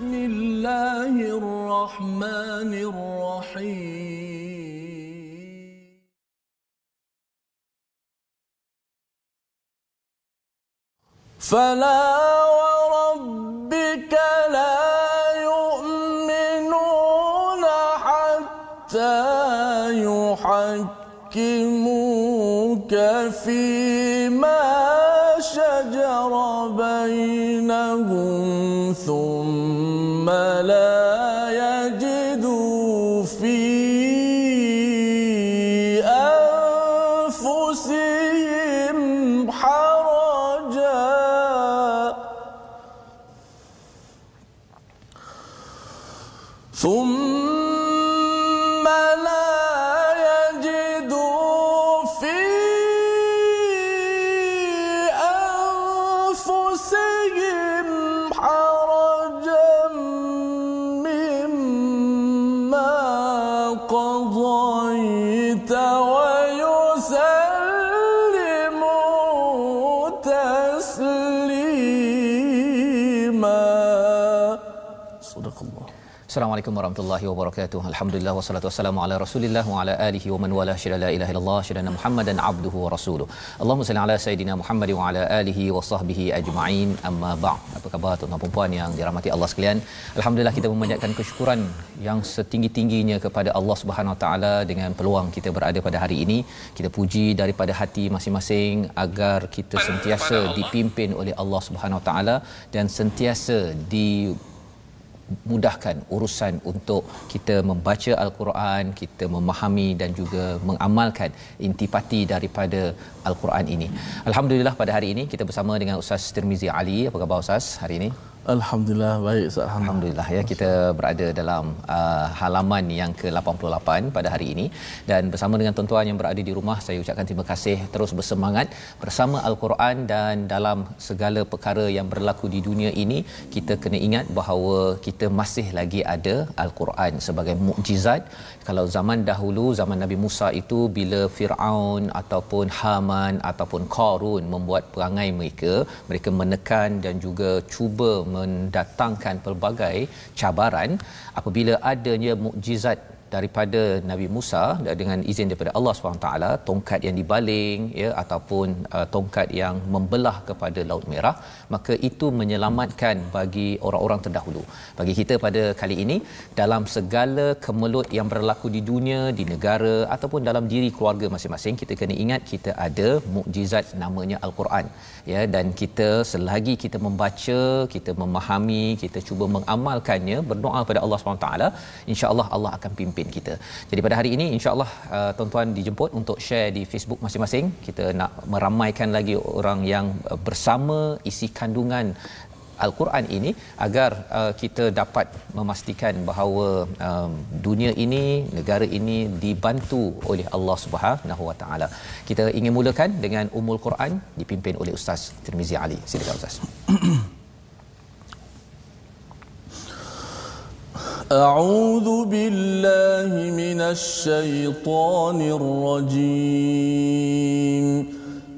بسم الله الرحمن الرحيم. فلا وربك لا يؤمنون حتى يحكموك فيما شجر بينهم ثم ما لا Assalamualaikum warahmatullahi wabarakatuh. Alhamdulillah wassalatu wassalamu ala Rasulillah wa ala alihi wa man wala syada la ilaha illallah syada Muhammadan abduhu wa rasuluh. Allahumma salli ala sayidina Muhammad wa ala alihi wa sahbihi ajma'in. Amma ba'd. Apa khabar tuan-tuan dan puan yang dirahmati Allah sekalian? Alhamdulillah kita memanjatkan kesyukuran yang setinggi-tingginya kepada Allah Subhanahu wa taala dengan peluang kita berada pada hari ini. Kita puji daripada hati masing-masing agar kita sentiasa dipimpin oleh Allah Subhanahu wa taala dan sentiasa di mudahkan urusan untuk kita membaca al-Quran, kita memahami dan juga mengamalkan intipati daripada al-Quran ini. Alhamdulillah pada hari ini kita bersama dengan Ustaz Tirmizi Ali. Apa khabar Ustaz hari ini? Alhamdulillah baik Ustaz. Alhamdulillah ya kita berada dalam uh, halaman yang ke-88 pada hari ini dan bersama dengan tuan-tuan yang berada di rumah saya ucapkan terima kasih terus bersemangat bersama al-Quran dan dalam segala perkara yang berlaku di dunia ini kita kena ingat bahawa kita masih lagi ada al-Quran sebagai mukjizat kalau zaman dahulu zaman Nabi Musa itu bila Firaun ataupun Haman ataupun Qarun membuat perangai mereka mereka menekan dan juga cuba mendatangkan pelbagai cabaran. Apabila adanya mukjizat daripada Nabi Musa dengan izin daripada Allah SWT tongkat yang dibaling ya ataupun uh, tongkat yang membelah kepada laut merah maka itu menyelamatkan bagi orang-orang terdahulu. Bagi kita pada kali ini dalam segala kemelut yang berlaku di dunia di negara ataupun dalam diri keluarga masing-masing kita kena ingat kita ada mukjizat namanya al-Quran ya dan kita selagi kita membaca kita memahami kita cuba mengamalkannya berdoa kepada Allah SWT insya-Allah Allah akan pimpin kita. Jadi pada hari ini insya-Allah uh, tuan-tuan dijemput untuk share di Facebook masing-masing. Kita nak meramaikan lagi orang yang uh, bersama isi kandungan Al-Quran ini agar uh, kita dapat memastikan bahawa um, dunia ini negara ini dibantu oleh Allah Subhanahu Wa Taala. Kita ingin mulakan dengan Ummul Quran dipimpin oleh Ustaz Tirmizi Ali. Silakan Ustaz. أعوذ بالله من الشيطان الرجيم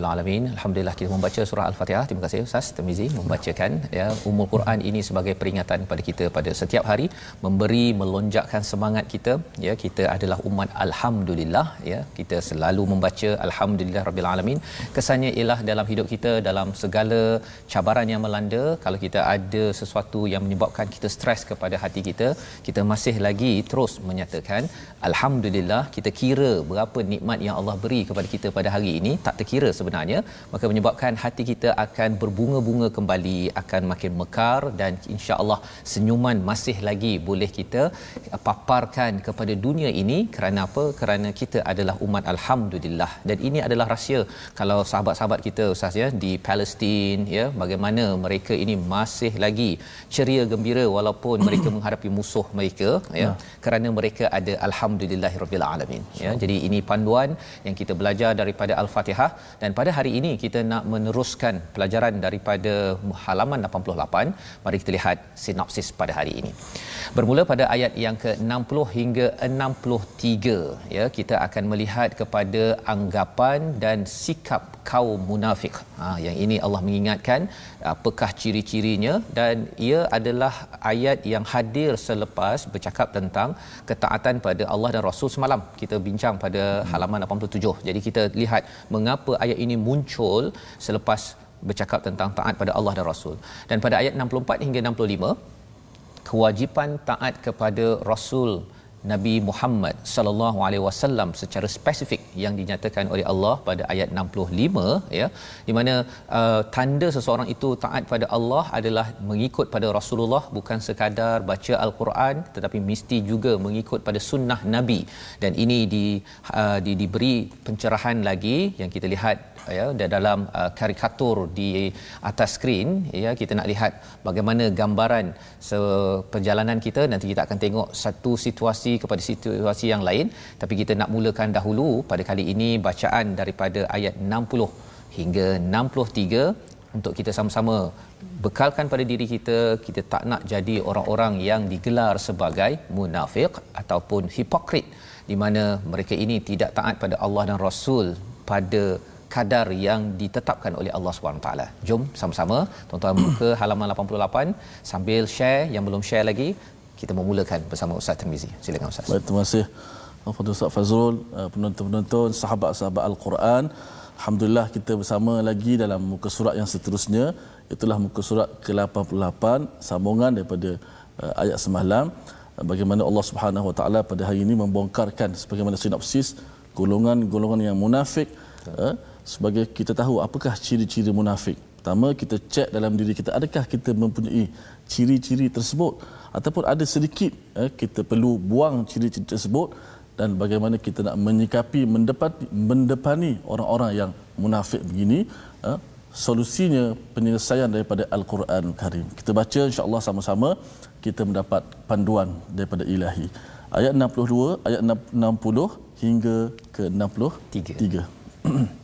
Rabbil alamin. Alhamdulillah kita membaca surah Al-Fatihah. Terima kasih Ustaz Tamizi membacakan ya umul Quran ini sebagai peringatan pada kita pada setiap hari memberi melonjakkan semangat kita ya kita adalah umat alhamdulillah ya kita selalu membaca alhamdulillah rabbil alamin. Kesannya ialah dalam hidup kita dalam segala cabaran yang melanda kalau kita ada sesuatu yang menyebabkan kita stres kepada hati kita kita masih lagi terus menyatakan alhamdulillah kita kira berapa nikmat yang Allah beri kepada kita pada hari ini tak terkira sebenarnya maka menyebabkan hati kita akan berbunga-bunga kembali akan makin mekar dan insya-Allah senyuman masih lagi boleh kita paparkan kepada dunia ini. Kerana apa? Kerana kita adalah umat alhamdulillah. Dan ini adalah rahsia. Kalau sahabat-sahabat kita ustaz ya di Palestin ya bagaimana mereka ini masih lagi ceria gembira walaupun mereka menghadapi musuh mereka ya, ya. kerana mereka ada alhamdulillahirabbil alamin ya. Jadi ini panduan yang kita belajar daripada al-Fatihah dan pada hari ini kita nak meneruskan pelajaran daripada halaman 88 mari kita lihat sinopsis pada hari ini. Bermula pada ayat yang ke-60 hingga 63 ya kita akan melihat kepada anggapan dan sikap kaum munafik ha yang ini Allah mengingatkan apakah ciri-cirinya dan ia adalah ayat yang hadir selepas bercakap tentang ketaatan pada Allah dan Rasul semalam. Kita bincang pada halaman 87 jadi kita lihat mengapa ayat ini muncul selepas bercakap tentang taat pada Allah dan Rasul. Dan pada ayat 64 hingga 65 kewajipan taat kepada Rasul Nabi Muhammad sallallahu alaihi wasallam secara spesifik yang dinyatakan oleh Allah pada ayat 65 ya di mana uh, tanda seseorang itu taat pada Allah adalah mengikut pada Rasulullah bukan sekadar baca al-Quran tetapi mesti juga mengikut pada sunnah Nabi. Dan ini di, uh, di diberi pencerahan lagi yang kita lihat ya dalam uh, karikatur di atas skrin ya kita nak lihat bagaimana gambaran perjalanan kita. Nanti kita akan tengok satu situasi kepada situasi yang lain. Tapi kita nak mulakan dahulu pada kali ini bacaan daripada ayat 60 hingga 63 untuk kita sama-sama bekalkan pada diri kita kita tak nak jadi orang-orang yang digelar sebagai munafik ataupun hipokrit di mana mereka ini tidak taat pada Allah dan Rasul pada kadar yang ditetapkan oleh Allah SWT. Jom sama-sama tuan-tuan buka halaman 88 sambil share yang belum share lagi kita memulakan bersama Ustaz Tirmizi. Silakan Ustaz. Baik, terima kasih. Fadil Ustaz Fazrul, uh, penonton-penonton, sahabat-sahabat Al-Quran. Alhamdulillah kita bersama lagi dalam muka surat yang seterusnya. Itulah muka surat ke-88 sambungan daripada uh, ayat semalam uh, bagaimana Allah Subhanahu Wa Taala pada hari ini membongkarkan sebagaimana sinopsis golongan-golongan yang munafik uh, sebagai kita tahu apakah ciri-ciri munafik. Pertama kita cek dalam diri kita adakah kita mempunyai ciri-ciri tersebut ataupun ada sedikit eh, kita perlu buang ciri-ciri tersebut dan bagaimana kita nak menyikapi mendepati, mendepani orang-orang yang munafik begini eh, solusinya penyelesaian daripada Al-Quran Karim. Kita baca insya-Allah sama-sama kita mendapat panduan daripada ilahi. Ayat 62, ayat 60 hingga ke 63.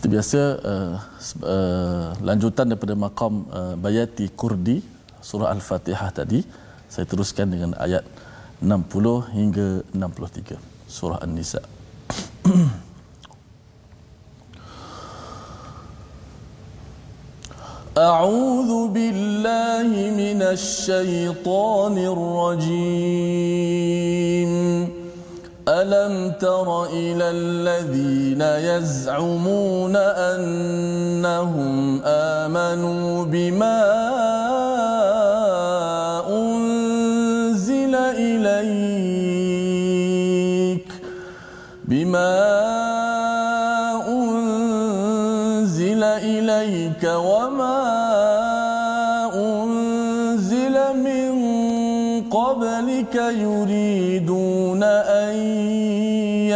Seperti biasa uh, uh, lanjutan daripada makam uh, Bayati Kurdi surah Al-Fatihah tadi saya teruskan dengan ayat 60 hingga 63 surah An-Nisa أعوذ بالله من الشيطان الرجيم ألم تر إلى الذين يزعمون أنهم آمنوا بما أنزل إليك بما أنزل إليك وما أنزل من قبلك يريد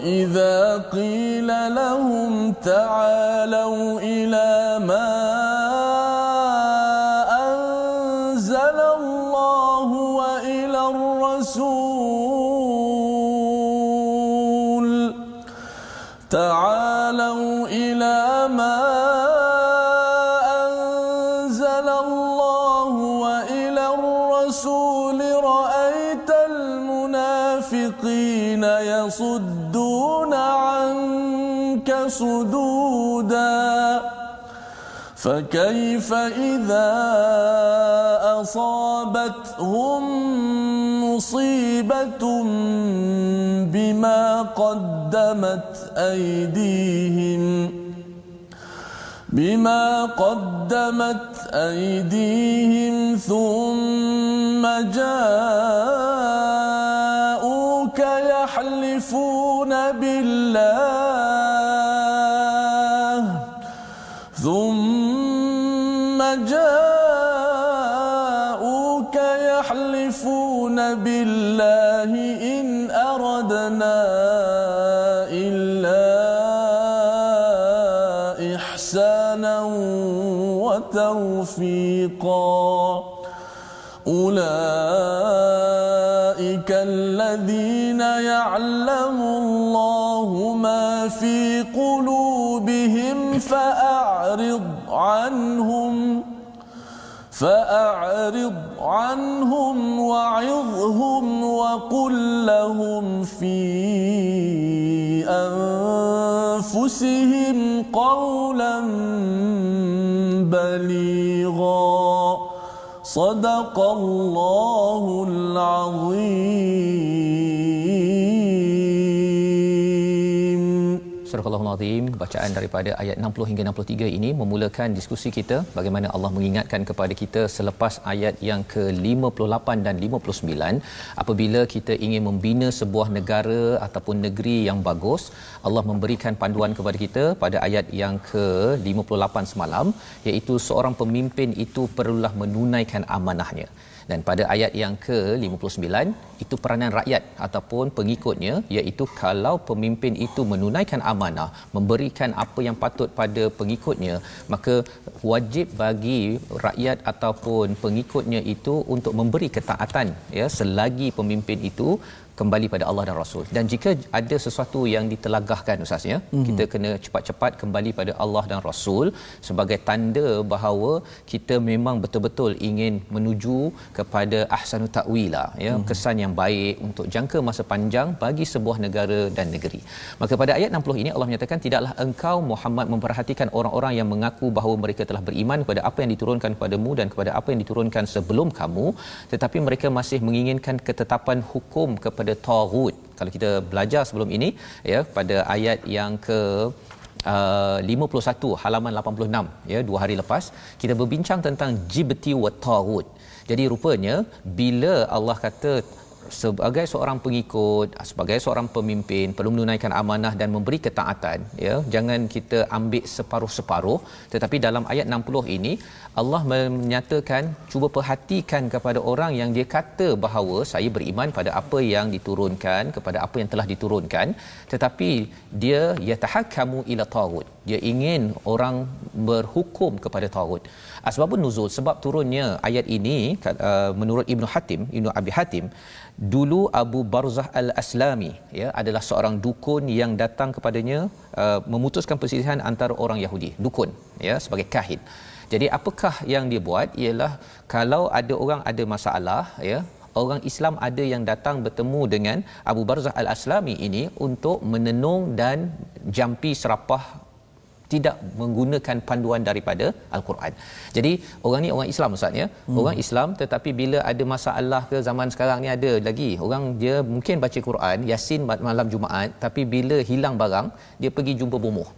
وإذا قيل لهم تعالوا إلى صدودا فكيف إذا أصابتهم مصيبة بما قدمت أيديهم بما قدمت أيديهم ثم جاءوك يحلفون بالله يحلفون بالله إن أردنا إلا إحسانا وتوفيقا. أولئك الذين يعلم الله ما في قلوبهم فأعرض عنهم فأعرض عنهم وعظهم وقل لهم في أنفسهم قولا بليغا. صدق الله العظيم. Al-Azim bacaan daripada ayat 60 hingga 63 ini memulakan diskusi kita bagaimana Allah mengingatkan kepada kita selepas ayat yang ke-58 dan 59 apabila kita ingin membina sebuah negara ataupun negeri yang bagus Allah memberikan panduan kepada kita pada ayat yang ke-58 semalam iaitu seorang pemimpin itu perlulah menunaikan amanahnya dan pada ayat yang ke-59 itu peranan rakyat ataupun pengikutnya iaitu kalau pemimpin itu menunaikan amanah memberikan apa yang patut pada pengikutnya maka wajib bagi rakyat ataupun pengikutnya itu untuk memberi ketaatan ya selagi pemimpin itu kembali pada Allah dan Rasul. Dan jika ada sesuatu yang ditelagahkan ustaz ya, mm-hmm. kita kena cepat-cepat kembali pada Allah dan Rasul sebagai tanda bahawa kita memang betul-betul ingin menuju kepada ahsanu ta'wila ya, mm-hmm. kesan yang baik untuk jangka masa panjang bagi sebuah negara dan negeri. Maka pada ayat 60 ini Allah menyatakan tidaklah engkau Muhammad memperhatikan orang-orang yang mengaku bahawa mereka telah beriman kepada apa yang diturunkan kepadamu dan kepada apa yang diturunkan sebelum kamu tetapi mereka masih menginginkan ketetapan hukum kepada kepada taghut kalau kita belajar sebelum ini ya pada ayat yang ke uh, 51 halaman 86 ya dua hari lepas kita berbincang tentang jibti wa taghut jadi rupanya bila Allah kata sebagai seorang pengikut sebagai seorang pemimpin perlu menunaikan amanah dan memberi ketaatan ya. Jangan kita ambil separuh-separuh. Tetapi dalam ayat 60 ini Allah menyatakan cuba perhatikan kepada orang yang dia kata bahawa saya beriman pada apa yang diturunkan kepada apa yang telah diturunkan. Tetapi dia yatahakkamu ila tagut dia ingin orang berhukum kepada tagut asbabun nuzul sebab turunnya ayat ini uh, menurut Ibnu Hatim Ibnu Abi Hatim dulu Abu Barzah Al-Aslami ya adalah seorang dukun yang datang kepadanya uh, memutuskan perselisihan antara orang Yahudi dukun ya sebagai kahin jadi apakah yang dia buat ialah kalau ada orang ada masalah ya orang Islam ada yang datang bertemu dengan Abu Barzah Al-Aslami ini untuk menenung dan jampi serapah tidak menggunakan panduan daripada al-Quran. Jadi orang ni orang Islam ustaz ya. Hmm. Orang Islam tetapi bila ada masalah ke zaman sekarang ni ada lagi orang dia mungkin baca Quran Yasin malam Jumaat tapi bila hilang barang dia pergi jumpa bomoh.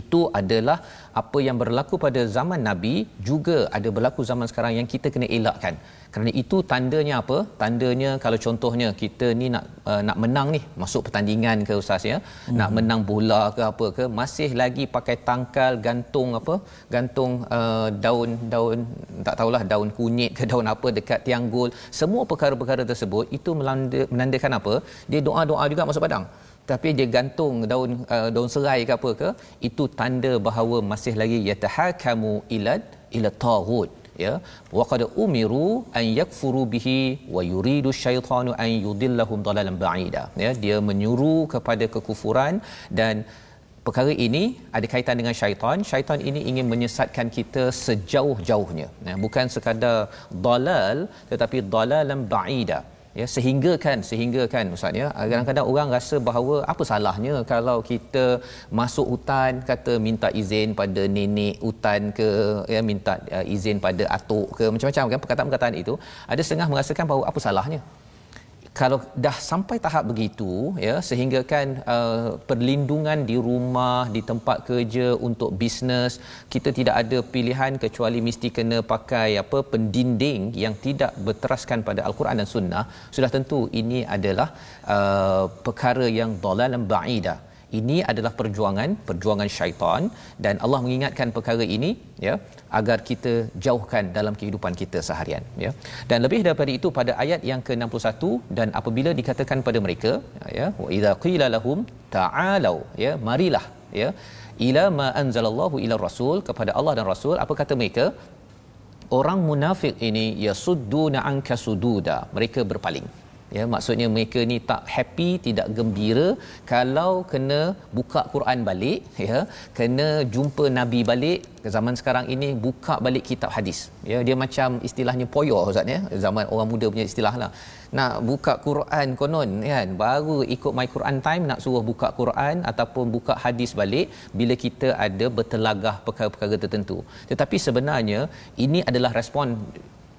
Itu adalah apa yang berlaku pada zaman Nabi juga ada berlaku zaman sekarang yang kita kena elakkan. Kerana itu tandanya apa? Tandanya kalau contohnya kita ni nak uh, nak menang ni masuk pertandingan ke ustaz ya? Hmm. nak menang bola ke apa ke masih lagi pakai tangkal gantung apa? Gantung uh, daun daun tak tahulah daun kunyit ke daun apa dekat tiang gol. Semua perkara-perkara tersebut itu melanda, menandakan apa? Dia doa-doa juga masuk padang tapi dia gantung daun uh, daun serai ke apa ke itu tanda bahawa masih lagi yatahakamu ila ila taghut ya. Wa qad umiru an yakfuru bihi wa yuridu syaitanu an yudillahum dalalan ba'ida ya. Dia menyuruh kepada kekufuran dan perkara ini ada kaitan dengan syaitan. Syaitan ini ingin menyesatkan kita sejauh-jauhnya ya, bukan sekadar dalal tetapi dalalan ba'ida ya sehingga kan sehingga kan ustaz ya. Kadang-kadang orang rasa bahawa apa salahnya kalau kita masuk hutan kata minta izin pada nenek hutan ke ya minta uh, izin pada atuk ke macam-macam kan perkataan-perkataan itu ada setengah merasakan bahawa apa salahnya kalau dah sampai tahap begitu ya sehingga kan uh, perlindungan di rumah di tempat kerja untuk bisnes kita tidak ada pilihan kecuali mesti kena pakai apa pendinding yang tidak berteraskan pada al-Quran dan sunnah. Sudah tentu ini adalah uh, perkara yang dalalan ba'idah ini adalah perjuangan perjuangan syaitan dan Allah mengingatkan perkara ini ya agar kita jauhkan dalam kehidupan kita seharian ya. Dan lebih daripada itu pada ayat yang ke-61 dan apabila dikatakan pada mereka ya wa idza qila lahum ta'alu ya marilah ya ila ma anzalallahu ila rasul kepada Allah dan rasul apa kata mereka? Orang munafik ini yasudduna anka sududa. Mereka berpaling ya maksudnya mereka ni tak happy tidak gembira kalau kena buka Quran balik ya. Kena jumpa nabi balik ke zaman sekarang ini buka balik kitab hadis. Ya dia macam istilahnya poyo ustaz ya. Zaman orang muda punya istilah lah. Nak buka Quran konon kan? Baru ikut my Quran time nak suruh buka Quran ataupun buka hadis balik bila kita ada bertelagah perkara-perkara tertentu. Tetapi sebenarnya ini adalah respon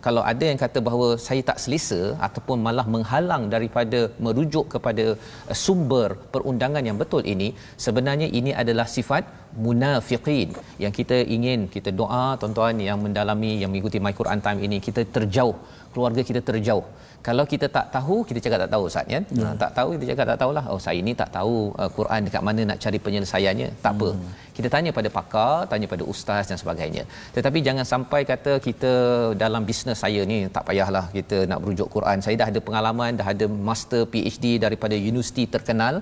kalau ada yang kata bahawa saya tak selesa ataupun malah menghalang daripada merujuk kepada uh, sumber perundangan yang betul ini sebenarnya ini adalah sifat munafiqin yang kita ingin kita doa tuan-tuan yang mendalami yang mengikuti my Quran time ini kita terjauh keluarga kita terjauh kalau kita tak tahu kita cakap tak tahu Ustaz ya. tak tahu kita cakap tak tahulah. Oh saya ni tak tahu uh, Quran dekat mana nak cari penyelesaiannya. Tak apa. Hmm. kita tanya pada pakar tanya pada ustaz dan sebagainya. Tetapi jangan sampai kata kita dalam bisnes saya ni tak payahlah kita nak berujuk Quran. Saya dah ada pengalaman dah ada master PhD daripada universiti terkenal.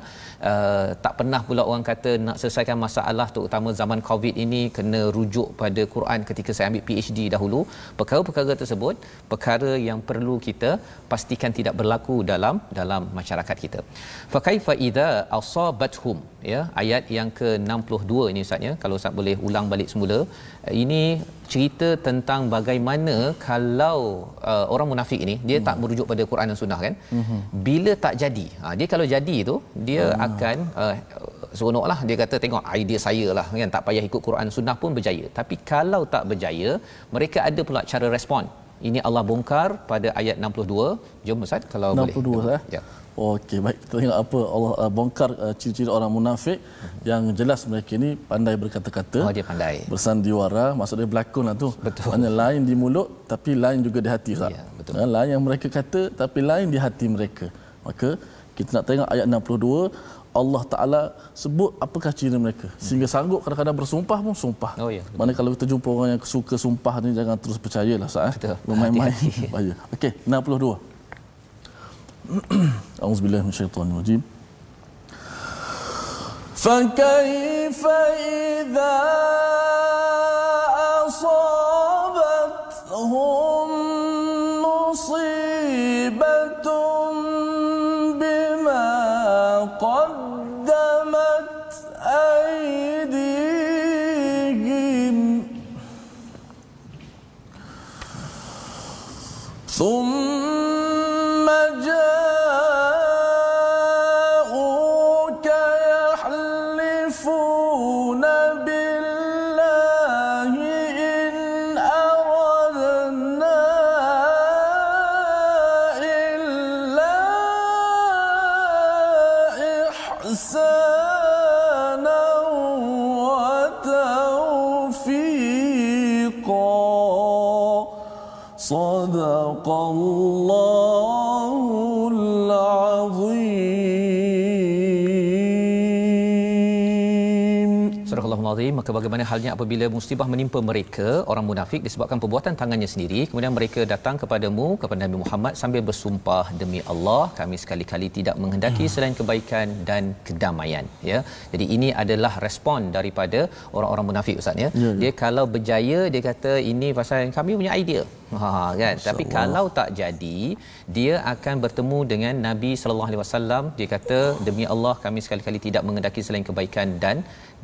Uh, tak pernah pula orang kata nak selesaikan masalah terutama zaman covid ini kena rujuk pada Quran ketika saya ambil PhD dahulu. Perkara-perkara tersebut perkara yang perlu kita pastikan tidak berlaku dalam dalam masyarakat kita. Fa kaifa idza asabathum ya ayat yang ke-62 ini Ustaz ya kalau Ustaz boleh ulang balik semula ini cerita tentang bagaimana kalau uh, orang munafik ini dia hmm. tak merujuk pada Quran dan sunnah kan hmm. bila tak jadi ha, dia kalau jadi tu dia hmm. akan uh, seronoklah dia kata tengok idea saya lah kan tak payah ikut Quran sunnah pun berjaya tapi kalau tak berjaya mereka ada pula cara respon ini Allah bongkar pada ayat 62 jom ustaz kalau 62, boleh 62 eh? ya Okey, baik. Kita tengok apa Allah uh, bongkar uh, ciri-ciri orang munafik uh-huh. yang jelas mereka ini pandai berkata-kata. Oh, dia pandai. Bersandiwara, maksudnya berlakon lah tu. Betul. Maksudnya lain di mulut tapi lain juga di hati. Ya, betul. Lain yang mereka kata tapi lain di hati mereka. Maka kita nak tengok ayat 62 Allah Taala sebut apakah ciri mereka sehingga sanggup kadang-kadang bersumpah pun sumpah. Oh ya. Mana kalau kita jumpa orang yang suka sumpah ni jangan terus percayalah sah. Eh. Bermain-main bahaya. Okey, 62. Auzubillahi minasyaitonir rajim. فكيف إذا أصابتهم مصيبة ثم halnya apabila musibah menimpa mereka orang munafik disebabkan perbuatan tangannya sendiri. Kemudian mereka datang kepadamu kepada Nabi Muhammad sambil bersumpah demi Allah kami sekali-kali tidak menghendaki hmm. selain kebaikan dan kedamaian. Ya. Jadi ini adalah respon daripada orang-orang munafik ustaz ya, ya, ya. dia kalau berjaya dia kata ini pasal kami punya idea ha kan? Tapi kalau tak jadi dia akan bertemu dengan Nabi sallallahu alaihi wasallam. Dia kata demi Allah kami sekali-kali tidak mengendaki selain kebaikan dan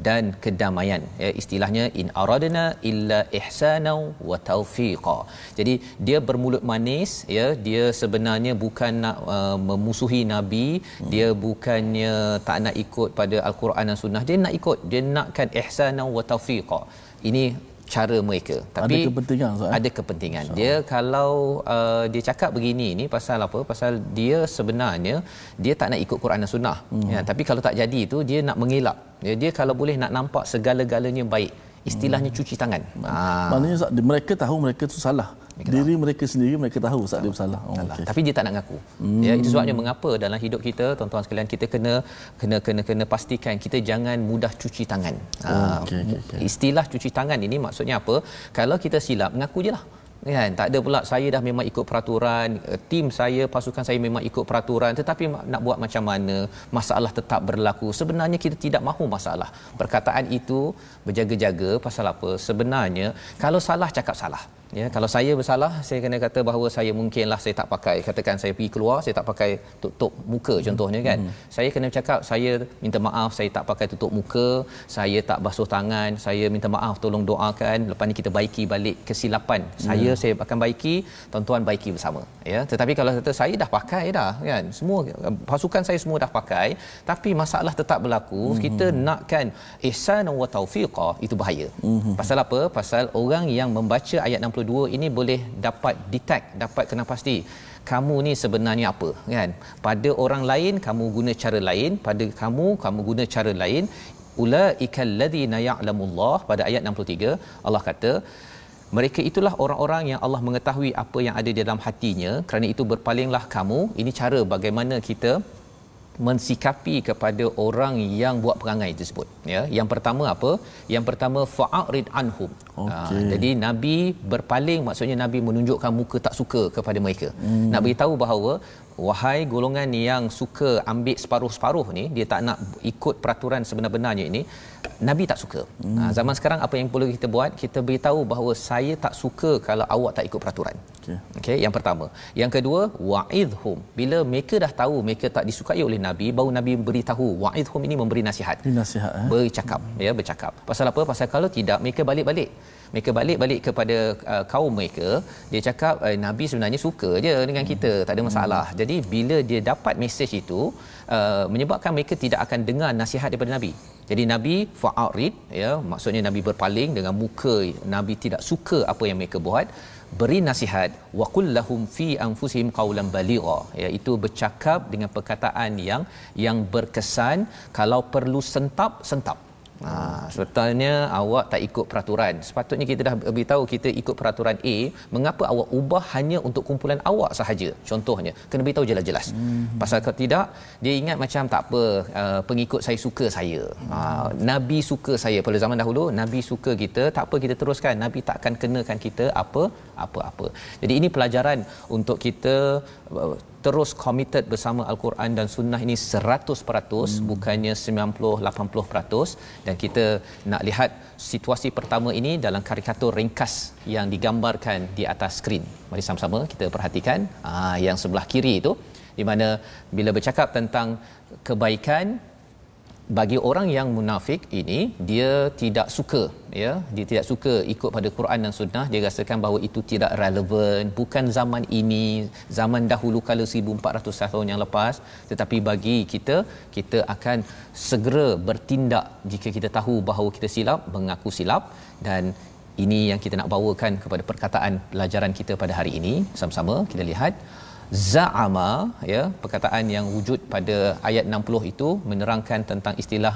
dan kedamaian. Ya istilahnya in aradna illa ihsana wa taufiqa jadi dia bermulut manis ya dia sebenarnya bukan nak uh, memusuhi nabi hmm. dia bukannya tak nak ikut pada al-Quran dan sunnah. Dia nak ikut dia nakkan ihsana wa taufiqa ini cara mereka. Tapi ada kepentingan eh? ada kepentingan. Dia kalau uh, dia cakap begini ni pasal apa? Pasal dia sebenarnya dia tak nak ikut Quran dan sunnah. Hmm. ya tapi kalau tak jadi itu dia nak mengelak. Ya, dia kalau boleh nak nampak segala-galanya baik istilahnya hmm. cuci tangan. Ha maknanya Zat, mereka tahu mereka tu salah mereka diri tahu. mereka sendiri mereka tahu saat dia bersalah. Oh, okay. Tapi dia tak nak ngaku. Hmm. Ya itu sebabnya mengapa dalam hidup kita tuan-tuan sekalian kita kena kena kena kena pastikan kita jangan mudah cuci tangan. Oh, ah, okay, okay, okay. Istilah cuci tangan ini maksudnya apa? Kalau kita silap mengaku jelah kan tak ada pula saya dah memang ikut peraturan eh, tim saya pasukan saya memang ikut peraturan tetapi nak buat macam mana masalah tetap berlaku sebenarnya kita tidak mahu masalah perkataan itu berjaga-jaga pasal apa sebenarnya kalau salah cakap salah ya kalau saya bersalah saya kena kata bahawa saya mungkinlah saya tak pakai. Katakan saya pergi keluar saya tak pakai tutup muka contohnya kan. Hmm. saya kena cakap saya minta maaf saya tak pakai tutup muka saya tak basuh tangan saya minta maaf tolong doakan. Lepas ni kita baiki balik kesilapan. Saya hmm. saya akan baiki tuan-tuan baiki bersama. Ya tetapi kalau kata saya dah pakai dah kan. Semua pasukan saya semua dah pakai tapi masalah tetap berlaku hmm. kita nakkan ihsan wa taufiqah itu bahaya. Hmm. pasal apa? Pasal orang yang membaca ayat 62 ini boleh dapat detect dapat kena pasti kamu ni sebenarnya apa kan? Pada orang lain kamu guna cara lain. Pada kamu kamu guna cara lain. Ulaikal ladzina ya'lamullah pada ayat 63 Allah kata mereka itulah orang-orang yang Allah mengetahui apa yang ada di dalam hatinya. Kerana itu berpalinglah kamu. Ini cara bagaimana kita mensikapi kepada orang yang buat perangai tersebut ya yang pertama apa yang pertama fa'rid anhum okay. ha, jadi nabi berpaling maksudnya nabi menunjukkan muka tak suka kepada mereka hmm. nak beritahu bahawa wahai golongan yang suka ambil separuh-separuh ni dia tak nak ikut peraturan sebenar-benarnya ini nabi tak suka. Hmm. ha, zaman sekarang apa yang perlu kita buat? Kita beritahu bahawa saya tak suka kalau awak tak ikut peraturan. Okey. Okay, yang pertama. Yang kedua wa'idhum. Bila mereka dah tahu mereka tak disukai oleh nabi baru nabi beritahu wa'idhum ini memberi nasihat. Nasihat eh? bercakap ya bercakap. Pasal apa? Pasal kalau tidak mereka balik-balik mereka balik-balik kepada uh, kaum mereka. Dia cakap eh, nabi sebenarnya suka je dengan kita tak ada masalah. Hmm. jadi bila dia dapat mesej itu uh, menyebabkan mereka tidak akan dengar nasihat daripada nabi. Jadi nabi fa'arid ya maksudnya nabi berpaling dengan muka nabi tidak suka apa yang mereka buat beri nasihat wa qul lahum fi anfusihim qawlan baligha. Iaitu bercakap dengan perkataan yang yang berkesan kalau perlu sentap sentap Ha, sebetulnya awak tak ikut peraturan. Sepatutnya kita dah beritahu kita ikut peraturan A, mengapa awak ubah hanya untuk kumpulan awak sahaja? Contohnya, kena beritahu jelas-jelas. Hmm. Pasal kalau tidak, dia ingat macam tak apa, uh, pengikut saya suka saya. Ha, Nabi suka saya. Pada zaman dahulu, Nabi suka kita, tak apa kita teruskan. Nabi tak akan kenakan kita apa apa-apa. Jadi ini pelajaran untuk kita uh, terus committed bersama al-Quran dan sunnah ini 100% hmm. bukannya 90 80% dan kita nak lihat situasi pertama ini dalam karikatur ringkas yang digambarkan di atas skrin. Mari sama-sama kita perhatikan ah, yang sebelah kiri itu di mana bila bercakap tentang kebaikan bagi orang yang munafik ini dia tidak suka ya. Dia tidak suka ikut pada Quran dan sunnah. Dia rasakan bahawa itu tidak relevan. Bukan zaman ini zaman dahulu kala 1400 tahun yang lepas. Tetapi bagi kita kita akan segera bertindak jika kita tahu bahawa kita silap mengaku silap. Dan ini yang kita nak bawakan kepada perkataan pelajaran kita pada hari ini. Sama-sama kita lihat za'ama ya perkataan yang wujud pada ayat 60 itu menerangkan tentang istilah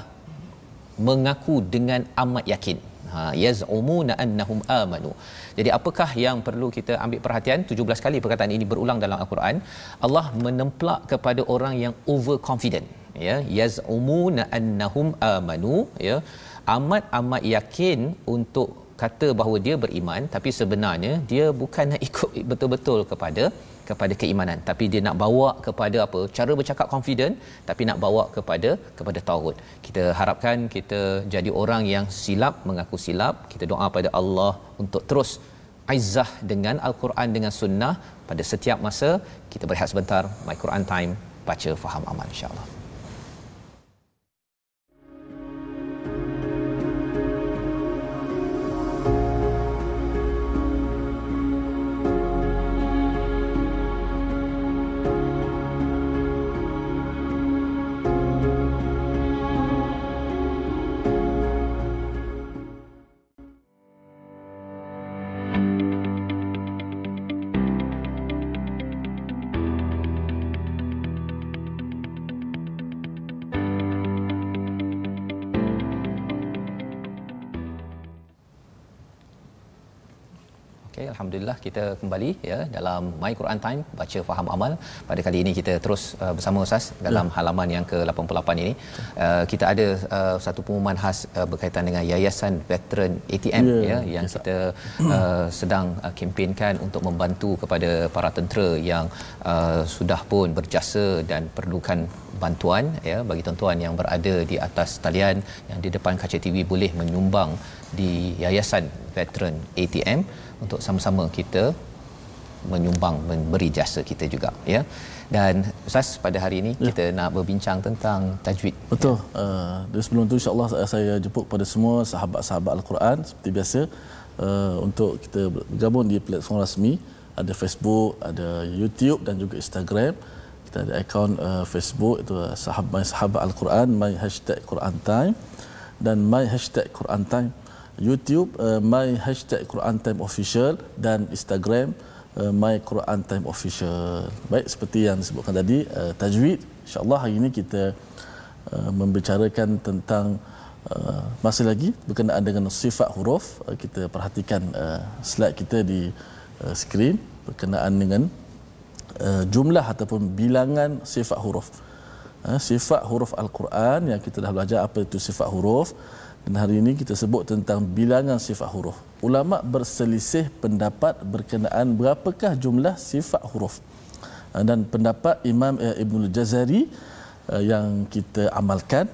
mengaku dengan amat yakin. Ha yaz'umuna annahum amanu. Jadi apakah yang perlu kita ambil perhatian? 17 kali perkataan ini berulang dalam al-Quran. Allah menemplak kepada orang yang over confident ya. Yaz'umuna annahum amanu ya. Amat amat yakin untuk kata bahawa dia beriman tapi sebenarnya dia bukan nak ikut betul-betul kepada kepada keimanan. Tapi dia nak bawa kepada apa? Cara bercakap confident tapi nak bawa kepada kepada tauhid. Kita harapkan kita jadi orang yang silap mengaku silap. Kita doa pada Allah untuk terus izzah dengan al-Quran dengan sunnah. Pada setiap masa kita berehat sebentar. My Quran time baca faham amal insyaallah alhamdulillah kita kembali ya dalam My Quran Time baca faham amal. Pada kali ini kita terus uh, bersama Ustaz dalam ya. halaman yang ke-88 ini. Uh, kita ada uh, satu pengumuman khas uh, berkaitan dengan Yayasan Veteran ATM ya, ya yang ya. kita uh, sedang uh, kempenkan untuk membantu kepada para tentera yang uh, sudah pun berjasa dan perlukan bantuan ya bagi tuan-tuan yang berada di atas talian yang di depan kaca TV boleh menyumbang di Yayasan Veteran ATM untuk sama-sama kita menyumbang memberi jasa kita juga ya. Dan ustaz pada hari ini ya. kita nak berbincang tentang tajwid. Betul. Ya. uh, sebelum tu insyaallah saya jemput pada semua sahabat-sahabat al-Quran seperti biasa. Uh, untuk kita bergabung di platform rasmi ada Facebook ada YouTube dan juga Instagram. Kita ada akaun uh, Facebook itu uh, sahabat sahabat al-Quran my hashtag Quran time. Dan my hashtag Quran time YouTube uh, my hashtag Quran Time Official dan Instagram uh, my Quran Time Official. Baik seperti yang disebutkan tadi uh, tajwid insyaallah hari ini kita uh, membicarakan tentang uh, masih lagi berkenaan dengan sifat huruf uh, kita perhatikan uh, slide kita di uh, skrin berkenaan dengan uh, jumlah ataupun bilangan sifat huruf. Uh, sifat huruf Al-Quran yang kita dah belajar apa itu sifat huruf dan hari ini kita sebut tentang bilangan sifat huruf. Ulama berselisih pendapat berkenaan berapakah jumlah sifat huruf. Ah, dan pendapat Imam eh, Ibn Jazari eh, yang kita amalkan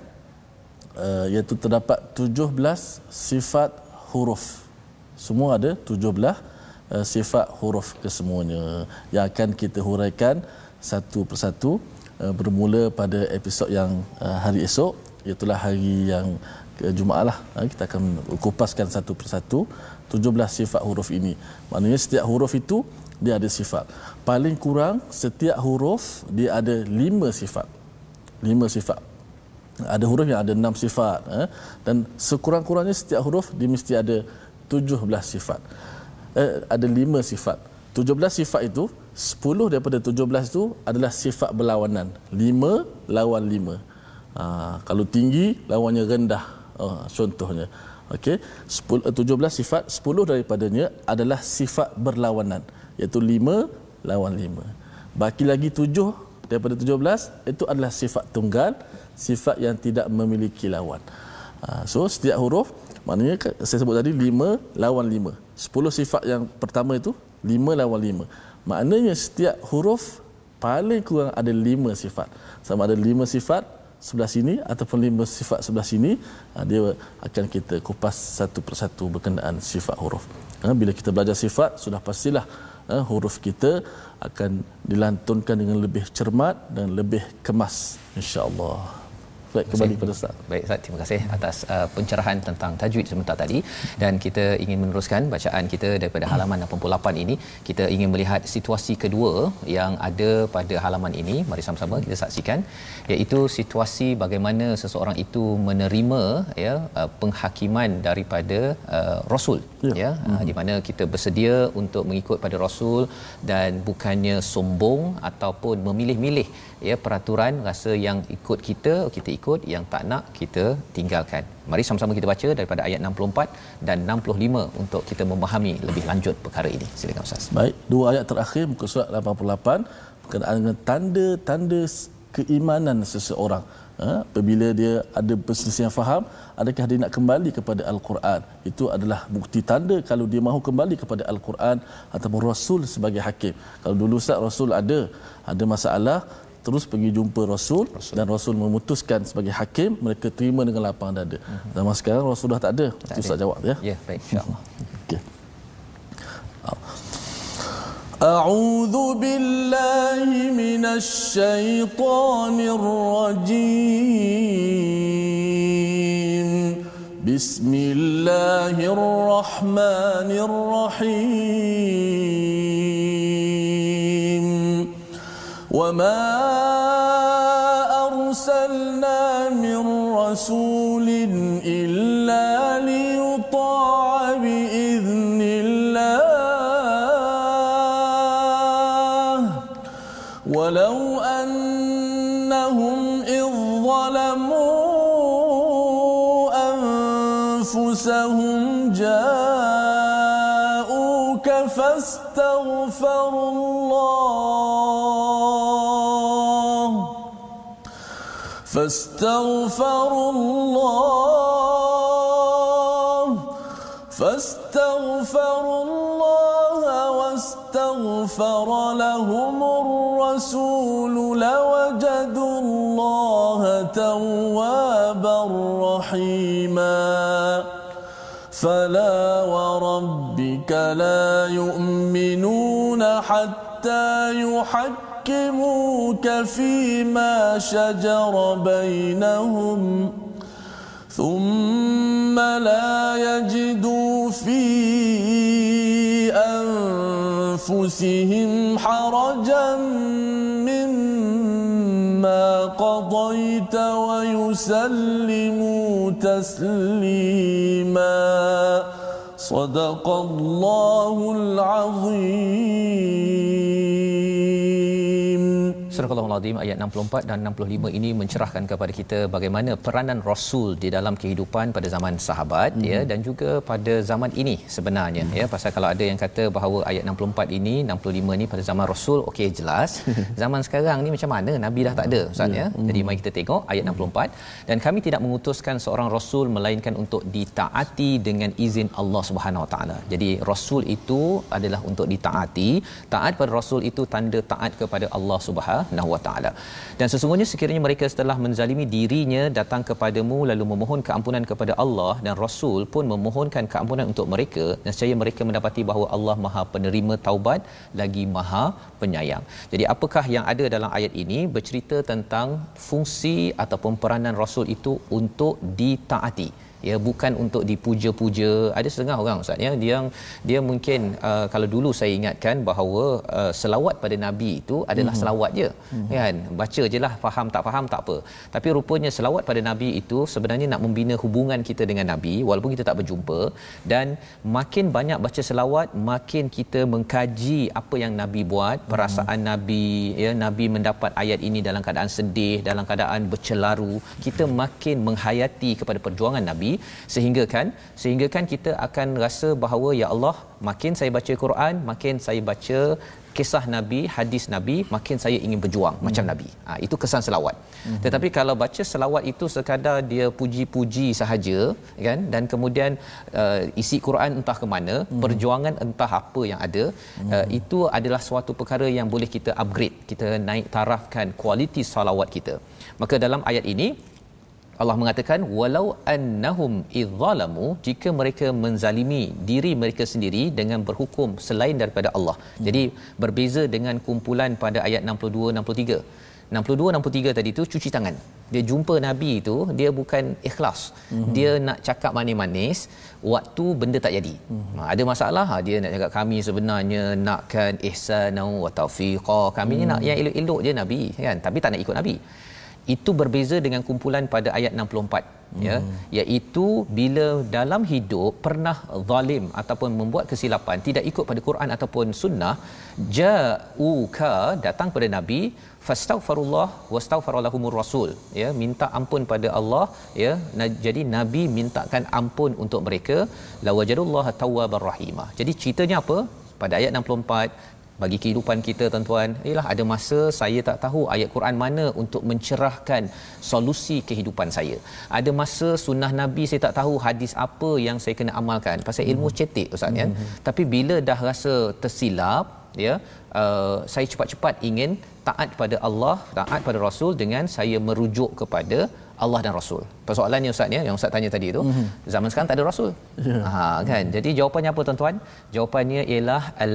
eh, iaitu terdapat 17 sifat huruf. Semua ada 17 sifat huruf kesemuanya yang akan kita huraikan satu persatu bermula pada episod yang hari esok itulah hari yang Jumaat lah. Ha, kita akan kupaskan satu persatu 17 sifat huruf ini. Maknanya setiap huruf itu dia ada sifat. Paling kurang setiap huruf dia ada lima sifat. Lima sifat. Ada huruf yang ada enam sifat ha? dan sekurang-kurangnya setiap huruf dia mesti ada tujuh belas sifat. Eh, ada lima sifat. tujuh belas sifat itu sepuluh daripada tujuh belas itu adalah sifat berlawanan. Lima lawan lima. Ha, kalau tinggi lawannya rendah Oh, contohnya. Okey, 17 sifat, 10 daripadanya adalah sifat berlawanan, iaitu 5 lawan 5. Baki lagi 7 daripada 17 itu adalah sifat tunggal, sifat yang tidak memiliki lawan. Ha, so setiap huruf maknanya saya sebut tadi 5 lawan 5. 10 sifat yang pertama itu 5 lawan 5. Maknanya setiap huruf paling kurang ada 5 sifat. Sama ada 5 sifat sebelah sini ataupun lima sifat sebelah sini ah, dia akan kita kupas satu persatu berkenaan sifat huruf. Ah, bila kita belajar sifat sudah pastilah ah, huruf kita akan dilantunkan dengan lebih cermat dan lebih kemas insya-Allah Baik, kembali kepada Ustaz. Baik, Ustaz. Terima kasih atas uh, pencerahan tentang tajwid sebentar tadi. Dan kita ingin meneruskan bacaan kita daripada halaman 88 ini. Kita ingin melihat situasi kedua yang ada pada halaman ini. Mari sama-sama kita saksikan. Iaitu situasi bagaimana seseorang itu menerima ya, uh, penghakiman daripada uh, Rasul. Ya. ya mm-hmm. Di mana kita bersedia untuk mengikut pada Rasul dan bukannya sombong ataupun memilih-milih ya peraturan rasa yang ikut kita kita ikut yang tak nak kita tinggalkan mari sama-sama kita baca daripada ayat 64 dan 65 untuk kita memahami lebih lanjut perkara ini silakan ustaz baik dua ayat terakhir muka surat 88 berkenaan dengan tanda-tanda keimanan seseorang Ha, apabila dia ada perselisihan faham, adakah dia nak kembali kepada Al-Quran? Itu adalah bukti tanda kalau dia mahu kembali kepada Al-Quran ataupun Rasul sebagai hakim. Kalau dulu Ustaz Rasul ada ada masalah, terus pergi jumpa Rasul, Rasul. dan Rasul memutuskan sebagai hakim, mereka terima dengan lapang dada. Uh-huh. Zaman sekarang Rasul dah tak ada. Tak Itu Ustaz jawab ya. Ya, baik insya-Allah. Okey. أعوذ بالله من الشيطان الرجيم بسم الله الرحمن الرحيم وما أرسلنا من رسول فاستغفروا الله فاستغفروا الله واستغفر لهم الرسول لوجدوا الله توابا رحيما. فلا وربك لا يؤمنون حتى يحكموك فيما شجر بينهم ثم لا يجدوا في أنفسهم حرجا مما قضيت ويسلموا تسليما. صدق الله العظيم. Surah Al-Azim ayat 64 dan 65 ini mencerahkan kepada kita bagaimana peranan Rasul di dalam kehidupan pada zaman sahabat hmm. ya dan juga pada zaman ini sebenarnya hmm. ya pasal kalau ada yang kata bahawa ayat 64 ini 65 ni pada zaman Rasul okey jelas. Zaman sekarang ni macam mana? Nabi dah tak ada ustaz ya. Hmm. jadi mari kita tengok ayat 64 dan kami tidak mengutuskan seorang rasul melainkan untuk ditaati dengan izin Allah Subhanahu Wa Taala. Jadi rasul itu adalah untuk ditaati. Taat pada rasul itu tanda taat kepada Allah Subhanahu Subhanahu wa taala. Dan sesungguhnya sekiranya mereka setelah menzalimi dirinya datang kepadamu lalu memohon keampunan kepada Allah dan Rasul pun memohonkan keampunan untuk mereka saya mereka mendapati bahawa Allah Maha penerima taubat lagi Maha penyayang. Jadi apakah yang ada dalam ayat ini bercerita tentang fungsi ataupun peranan Rasul itu untuk ditaati ya bukan untuk dipuja-puja ada setengah orang ustaz ya dia dia mungkin uh, kalau dulu saya ingatkan bahawa uh, selawat pada nabi itu adalah mm-hmm. selawat je mm-hmm. kan baca jelah faham tak faham tak apa tapi rupanya selawat pada nabi itu sebenarnya nak membina hubungan kita dengan nabi walaupun kita tak berjumpa dan makin banyak baca selawat makin kita mengkaji apa yang nabi buat perasaan mm-hmm. nabi ya nabi mendapat ayat ini dalam keadaan sedih dalam keadaan bercelaru kita makin menghayati kepada perjuangan nabi sehingga kan sehingga kan kita akan rasa bahawa ya Allah makin saya baca Quran makin saya baca kisah nabi hadis nabi makin saya ingin berjuang hmm. macam nabi ha, itu kesan selawat hmm. tetapi kalau baca selawat itu sekadar dia puji-puji sahaja kan dan kemudian uh, isi Quran entah ke mana hmm. perjuangan entah apa yang ada hmm. uh, itu adalah suatu perkara yang boleh kita upgrade kita naik tarafkan kualiti salawat kita maka dalam ayat ini Allah mengatakan walau annahum idzalamu jika mereka menzalimi diri mereka sendiri dengan berhukum selain daripada Allah. Hmm. Jadi berbeza dengan kumpulan pada ayat 62 63. 62 63 tadi tu cuci tangan. Dia jumpa nabi itu dia bukan ikhlas. Hmm. Dia nak cakap manis-manis waktu benda tak jadi. Hmm. Ha, ada masalah ha, dia nak cakap kami sebenarnya nakkan ihsan wa taufiqa. Kami hmm. ni nak yang elok-elok je nabi kan tapi tak nak ikut nabi itu berbeza dengan kumpulan pada ayat 64 ya. Hmm. iaitu bila dalam hidup pernah zalim ataupun membuat kesilapan tidak ikut pada Quran ataupun sunnah ja'uka datang pada nabi fastaghfirullah wastaghfaralahumur rasul ya. Minta ampun pada Allah ya. Jadi nabi mintakan ampun untuk mereka lawajadullaha tawwabar rahimah. Jadi ceritanya apa? Pada ayat 64 bagi kehidupan kita tuan-tuan ialah ada masa saya tak tahu ayat Quran mana untuk mencerahkan solusi kehidupan saya ada masa sunnah nabi saya tak tahu hadis apa yang saya kena amalkan pasal ilmu hmm. cetek ustaz ya hmm. tapi bila dah rasa tersilap ya uh, saya cepat-cepat ingin taat pada Allah taat pada Rasul dengan saya merujuk kepada Allah dan Rasul. Persoalannya ustaz ya yang ustaz tanya tadi tu, mm-hmm. zaman sekarang tak ada rasul. Yeah. Ha kan. Jadi jawapannya apa tuan-tuan? Jawapannya ialah al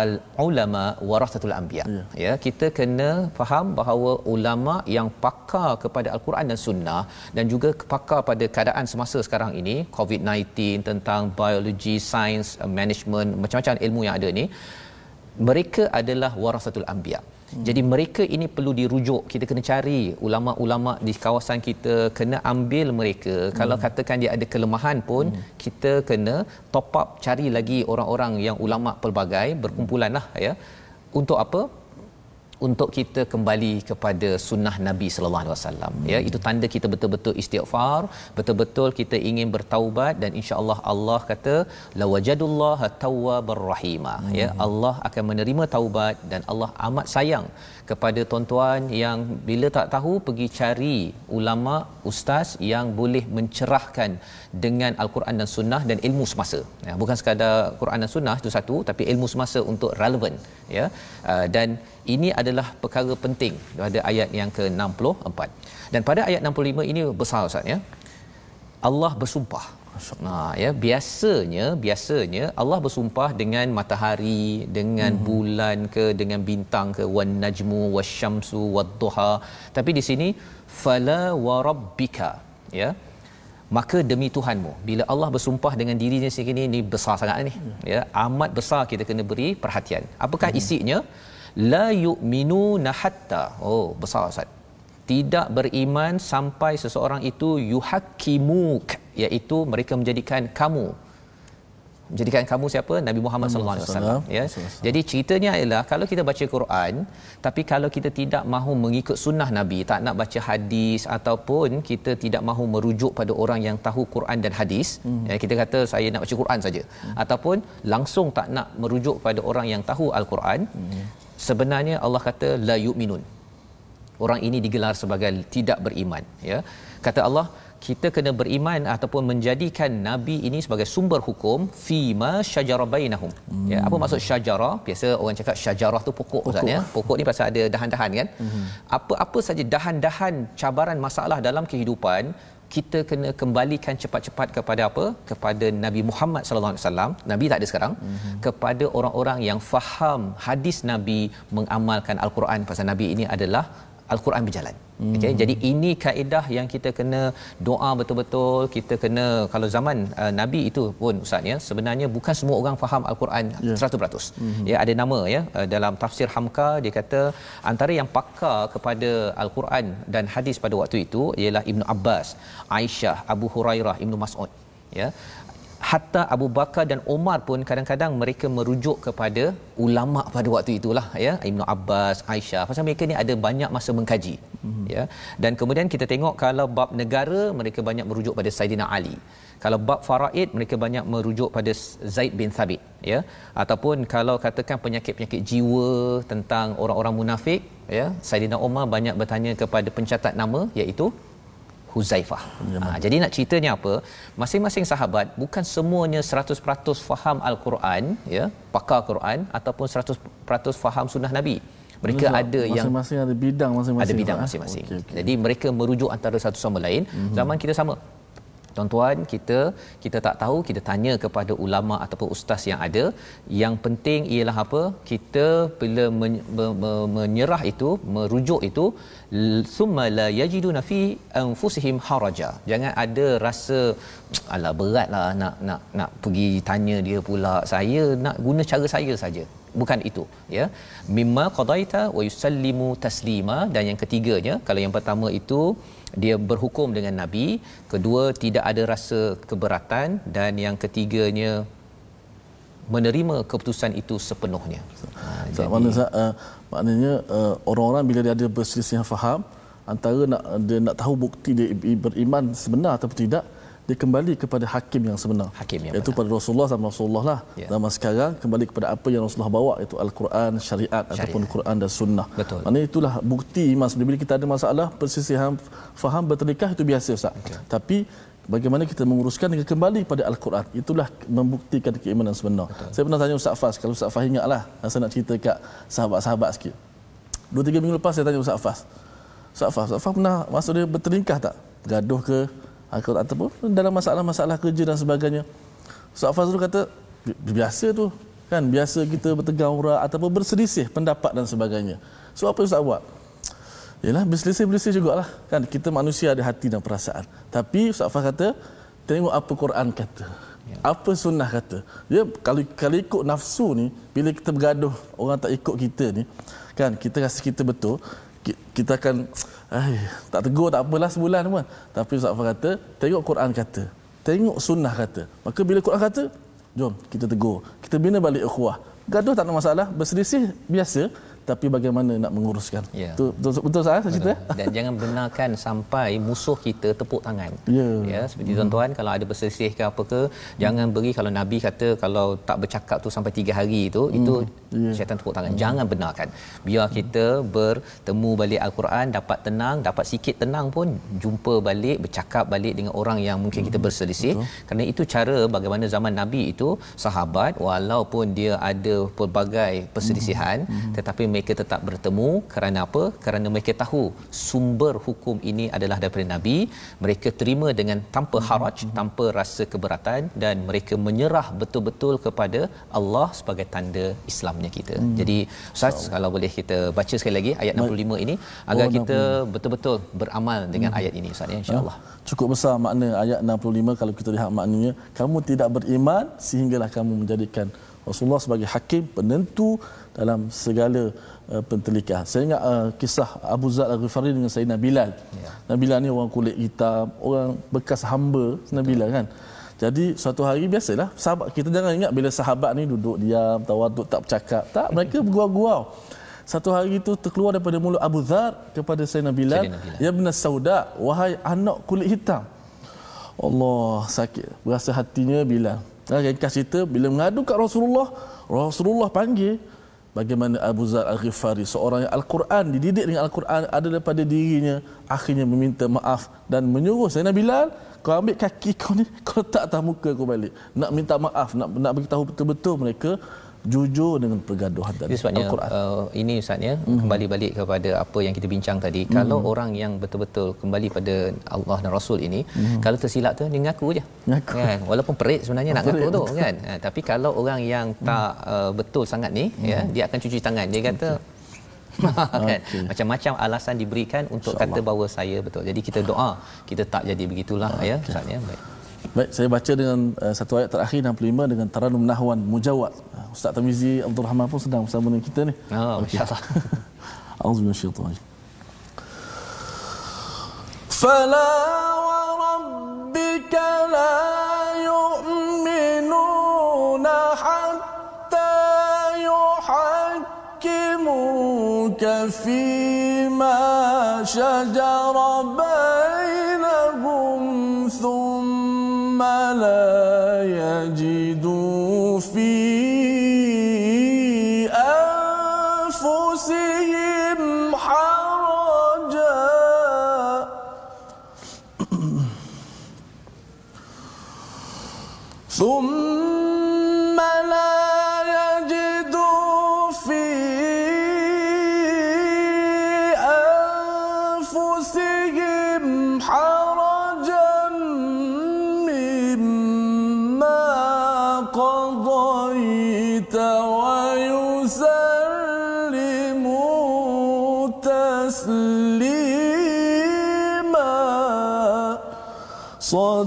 al ulama warasatul anbiya. Yeah. Ya, kita kena faham bahawa ulama yang pakar kepada al-Quran dan sunnah dan juga pakar pada keadaan semasa sekarang ini, COVID-19 tentang biologi, sains, management, macam-macam ilmu yang ada ni, mereka adalah warasatul anbiya. Hmm. Jadi mereka ini perlu dirujuk. Kita kena cari ulama-ulama di kawasan kita, kena ambil mereka. Hmm. Kalau katakan dia ada kelemahan pun, hmm. kita kena top up cari lagi orang-orang yang ulama pelbagai berkumpulanlah ya. Untuk apa? Untuk kita kembali kepada sunnah Nabi sallallahu alaihi wasallam. Ya itu tanda kita betul-betul istighfar betul-betul kita ingin bertaubat dan insya-Allah Allah kata lawajadullaha tawwabar rahima. Hmm. ya Allah akan menerima taubat dan Allah amat sayang kepada tuan-tuan yang bila tak tahu pergi cari ulama ustaz yang boleh mencerahkan dengan al-Quran dan sunnah dan ilmu semasa. Ya bukan sekadar Quran dan sunnah itu satu tapi ilmu semasa untuk relevan ya uh, dan ini adalah perkara penting pada ayat yang ke-64. Dan pada ayat 65 ini besar ustaz ya. Allah bersumpah. Ha ya biasanya biasanya Allah bersumpah dengan matahari dengan hmm. bulan ke dengan bintang ke wan najmu wasyamsu wadduha. Tapi di sini fala warabbika ya. Maka demi Tuhanmu bila Allah bersumpah dengan dirinya sendiri ini besar sangat ni ya. Amat besar kita kena beri perhatian. Apakah hmm. isinya la yu'minu hatta. Oh besar ustaz. Tidak beriman sampai seseorang itu yuhakkimuk iaitu mereka menjadikan kamu. Menjadikan kamu siapa? Nabi Muhammad sallallahu alaihi wasallam ya. jadi ceritanya ialah kalau kita baca Quran tapi kalau kita tidak mahu mengikut sunnah Nabi tak nak baca hadis ataupun kita tidak mahu merujuk pada orang yang tahu Quran dan hadis hmm. ya kita kata saya nak baca Quran saja. Hmm. ataupun langsung tak nak merujuk pada orang yang tahu al-Quran hmm. Sebenarnya Allah kata la yu'minun. Orang ini digelar sebagai tidak beriman ya. Kata Allah kita kena beriman ataupun menjadikan nabi ini sebagai sumber hukum fi ma syajara bainahum. Hmm. ya apa maksud syajara? Biasa orang cakap syajarah tu pokok ustaz ya. Pokok ni pasal ada dahan-dahan kan? Hmm. apa-apa saja dahan-dahan cabaran masalah dalam kehidupan kita kena kembalikan cepat-cepat kepada apa? Kepada Nabi Muhammad sallallahu alaihi wasallam. Nabi tak ada sekarang. Hmm. kepada orang-orang yang faham hadis nabi mengamalkan al-Quran pasal nabi ini adalah al-Quran berjalan Hmm. Okay, jadi ini kaedah yang kita kena doa betul-betul. Kita kena kalau zaman uh, Nabi itu pun ustaz ya, sebenarnya bukan semua orang faham al-Quran yeah. 100%. Hmm. Ya ada nama ya uh, dalam tafsir Hamka dia kata antara yang pakar kepada al-Quran dan hadis pada waktu itu ialah Ibnu Abbas, Aisyah, Abu Hurairah, Ibnu Mas'ud. Ya hatta Abu Bakar dan Umar pun kadang-kadang mereka merujuk kepada ulama pada waktu itulah ya. Ibnu Abbas Aisyah. Pasal mereka ni ada banyak masa mengkaji hmm. ya. Dan kemudian kita tengok kalau bab negara mereka banyak merujuk pada Saidina Ali. Kalau bab faraid mereka banyak merujuk pada Zaid bin Thabit ya. Ataupun kalau katakan penyakit-penyakit jiwa tentang orang-orang munafik ya. Saidina Umar banyak bertanya kepada pencatat nama iaitu Huzaifah. Ha, jadi nak ceritanya apa? Masing-masing sahabat bukan semuanya 100% faham Al-Quran, ya, pakar Quran ataupun 100% faham sunnah Nabi. Mereka Betul. ada masing-masing yang masing-masing ada bidang masing-masing. Ada bidang masing-masing. Okay, okay. Jadi mereka merujuk antara satu sama lain. Mm-hmm. Zaman kita sama tuan-tuan kita kita tak tahu kita tanya kepada ulama ataupun ustaz yang ada. Yang penting ialah apa? Kita bila men, me, me, menyerah itu merujuk itu summa la yajiduna fi anfusihim haraja. Jangan ada rasa ala beratlah nak nak nak pergi tanya dia pula. Saya nak guna cara saya saja. Bukan itu ya. Mimma qadaita wa yusallimu taslima. Dan yang ketiganya kalau yang pertama itu dia berhukum dengan nabi. Kedua tidak ada rasa keberatan. Dan yang ketiganya menerima keputusan itu sepenuhnya. Ha, jadi mana uh, maknanya uh, orang-orang bila dia ada berselisih faham antara nak dia nak tahu bukti dia beriman sebenar atau tidak dia kembali kepada hakim yang sebenar Hakim yang iaitu benar. pada Rasulullah sama Rasulullah lah Ya. zaman sekarang kembali kepada apa yang Rasulullah bawa iaitu al-Quran syariat, ataupun Quran dan sunnah Betul. Maknanya itulah bukti sebenarnya bila kita ada masalah persisihan faham bertelikah itu biasa Ustaz. Okay. Tapi bagaimana kita menguruskan dengan kembali pada al-Quran itulah membuktikan keimanan sebenar. Betul. Saya pernah tanya Ustaz Fas kalau Ustaz Fas ingatlah saya nak cerita kat sahabat-sahabat sikit. Dua tiga minggu lepas saya tanya Ustaz Fas. Ustaz Fas, Ustaz Fas pernah masa dia bertelingkah tak? Gaduh ke ataupun dalam masalah-masalah kerja dan sebagainya. Ustaz Faz dulu kata "Bi- biasa tu kan biasa kita bertegang orang ataupun berselisih pendapat dan sebagainya. So apa Ustaz buat? Yalah berselisih-berselisih jugalah kan kita manusia ada hati dan perasaan. Tapi Ustaz Faz kata tengok apa Quran kata. Apa sunnah kata. Ya kalau kalau ikut nafsu ni bila kita bergaduh orang tak ikut kita ni kan kita rasa kita betul ki- kita akan ai tak tegur tak apalah sebulan pun. Tapi Ustaz Faz kata tengok Quran kata. Tengok sunnah kata. Maka bila Quran kata jom kita tegur. Kita bina balik ukhuwah. Gaduh tak ada masalah, berselisih biasa tapi bagaimana nak menguruskan. Ya. Betul betul, betul saya saya cerita. dan jangan benarkan sampai musuh kita tepuk tangan. Ya. Ya, seperti tuan-tuan kalau ada berselisih ke apa ke, jangan beri kalau Nabi kata kalau tak bercakap tu sampai tiga hari itu, itu Ya. syaitan tepuk tangan. Jangan benarkan. Biar kita bertemu balik al-Quran, dapat tenang, dapat sikit tenang pun jumpa balik, bercakap balik dengan orang yang mungkin kita berselisih. Kerana itu cara bagaimana zaman Nabi itu sahabat walaupun dia ada pelbagai perselisihan tetapi mereka tetap bertemu. Kerana apa? Kerana mereka tahu sumber hukum ini adalah daripada Nabi. Mereka terima dengan tanpa haraj, tanpa rasa keberatan dan mereka menyerah betul-betul kepada Allah sebagai tanda Islamnya kita. Jadi Ustaz kalau boleh kita baca sekali lagi ayat 65 ini agar Oh, kita betul-betul beramal dengan ayat ini Ustaz ya insya-Allah. Cukup besar makna ayat 65 kalau kita lihat maknanya. Kamu tidak beriman sehinggalah kamu menjadikan Rasulullah sebagai hakim penentu dalam segala uh, pentelikah. Saya ingat uh, kisah Abu Zar Al-Ghifari dengan Sayyidina Bilal. Ya. Nabi Bilal ni orang kulit hitam, orang bekas hamba Sayyidina Bilal kan. Jadi suatu hari biasalah sahabat kita jangan ingat bila sahabat ni duduk diam, tawaduk tak bercakap. Tak, mereka bergurau-gurau. Satu hari itu terkeluar daripada mulut Abu Dhar kepada Sayyidina Bilal. Ya benar sauda, wahai anak kulit hitam. Allah sakit. Berasa hatinya Bilal. Dan ringkas cerita, bila mengadu kat Rasulullah, Rasulullah panggil bagaimana Abu Zar Al-Ghifari, seorang yang Al-Quran, dididik dengan Al-Quran, ada daripada dirinya, akhirnya meminta maaf dan menyuruh Sayyidina Bilal, kau ambil kaki kau ni, kau letak atas muka kau balik. Nak minta maaf, nak nak beritahu betul-betul mereka jujur dengan pergaduhan tadi. Sebabnya Al-Quran. uh, ini Ustaz ya mm-hmm. kembali balik kepada apa yang kita bincang tadi. Mm-hmm. Kalau orang yang betul-betul kembali pada Allah dan Rasul ini, mm-hmm. kalau tersilap tu dia ngaku je. Ngaku. Kan? Walaupun perit sebenarnya nak ngaku tu kan. Ha, tapi kalau orang yang tak uh, betul sangat ni mm-hmm. ya, dia akan cuci tangan. Dia kata kan Okey. macam-macam alasan diberikan untuk kata bahawa saya betul. Jadi kita doa kita tak jadi begitulah ya Ustaz ya. Baik. Baik, saya baca dengan uh, satu ayat terakhir 65 dengan Taranum Nahwan Mujawad. Uh, Ustaz Tamizi Abdul Rahman pun sedang bersama dengan kita ni. Oh, masya-Allah. أعوذ من الشيطان الرجيم فلا وربك لا يؤمنون حتى يحكموك فيما شجر بينهم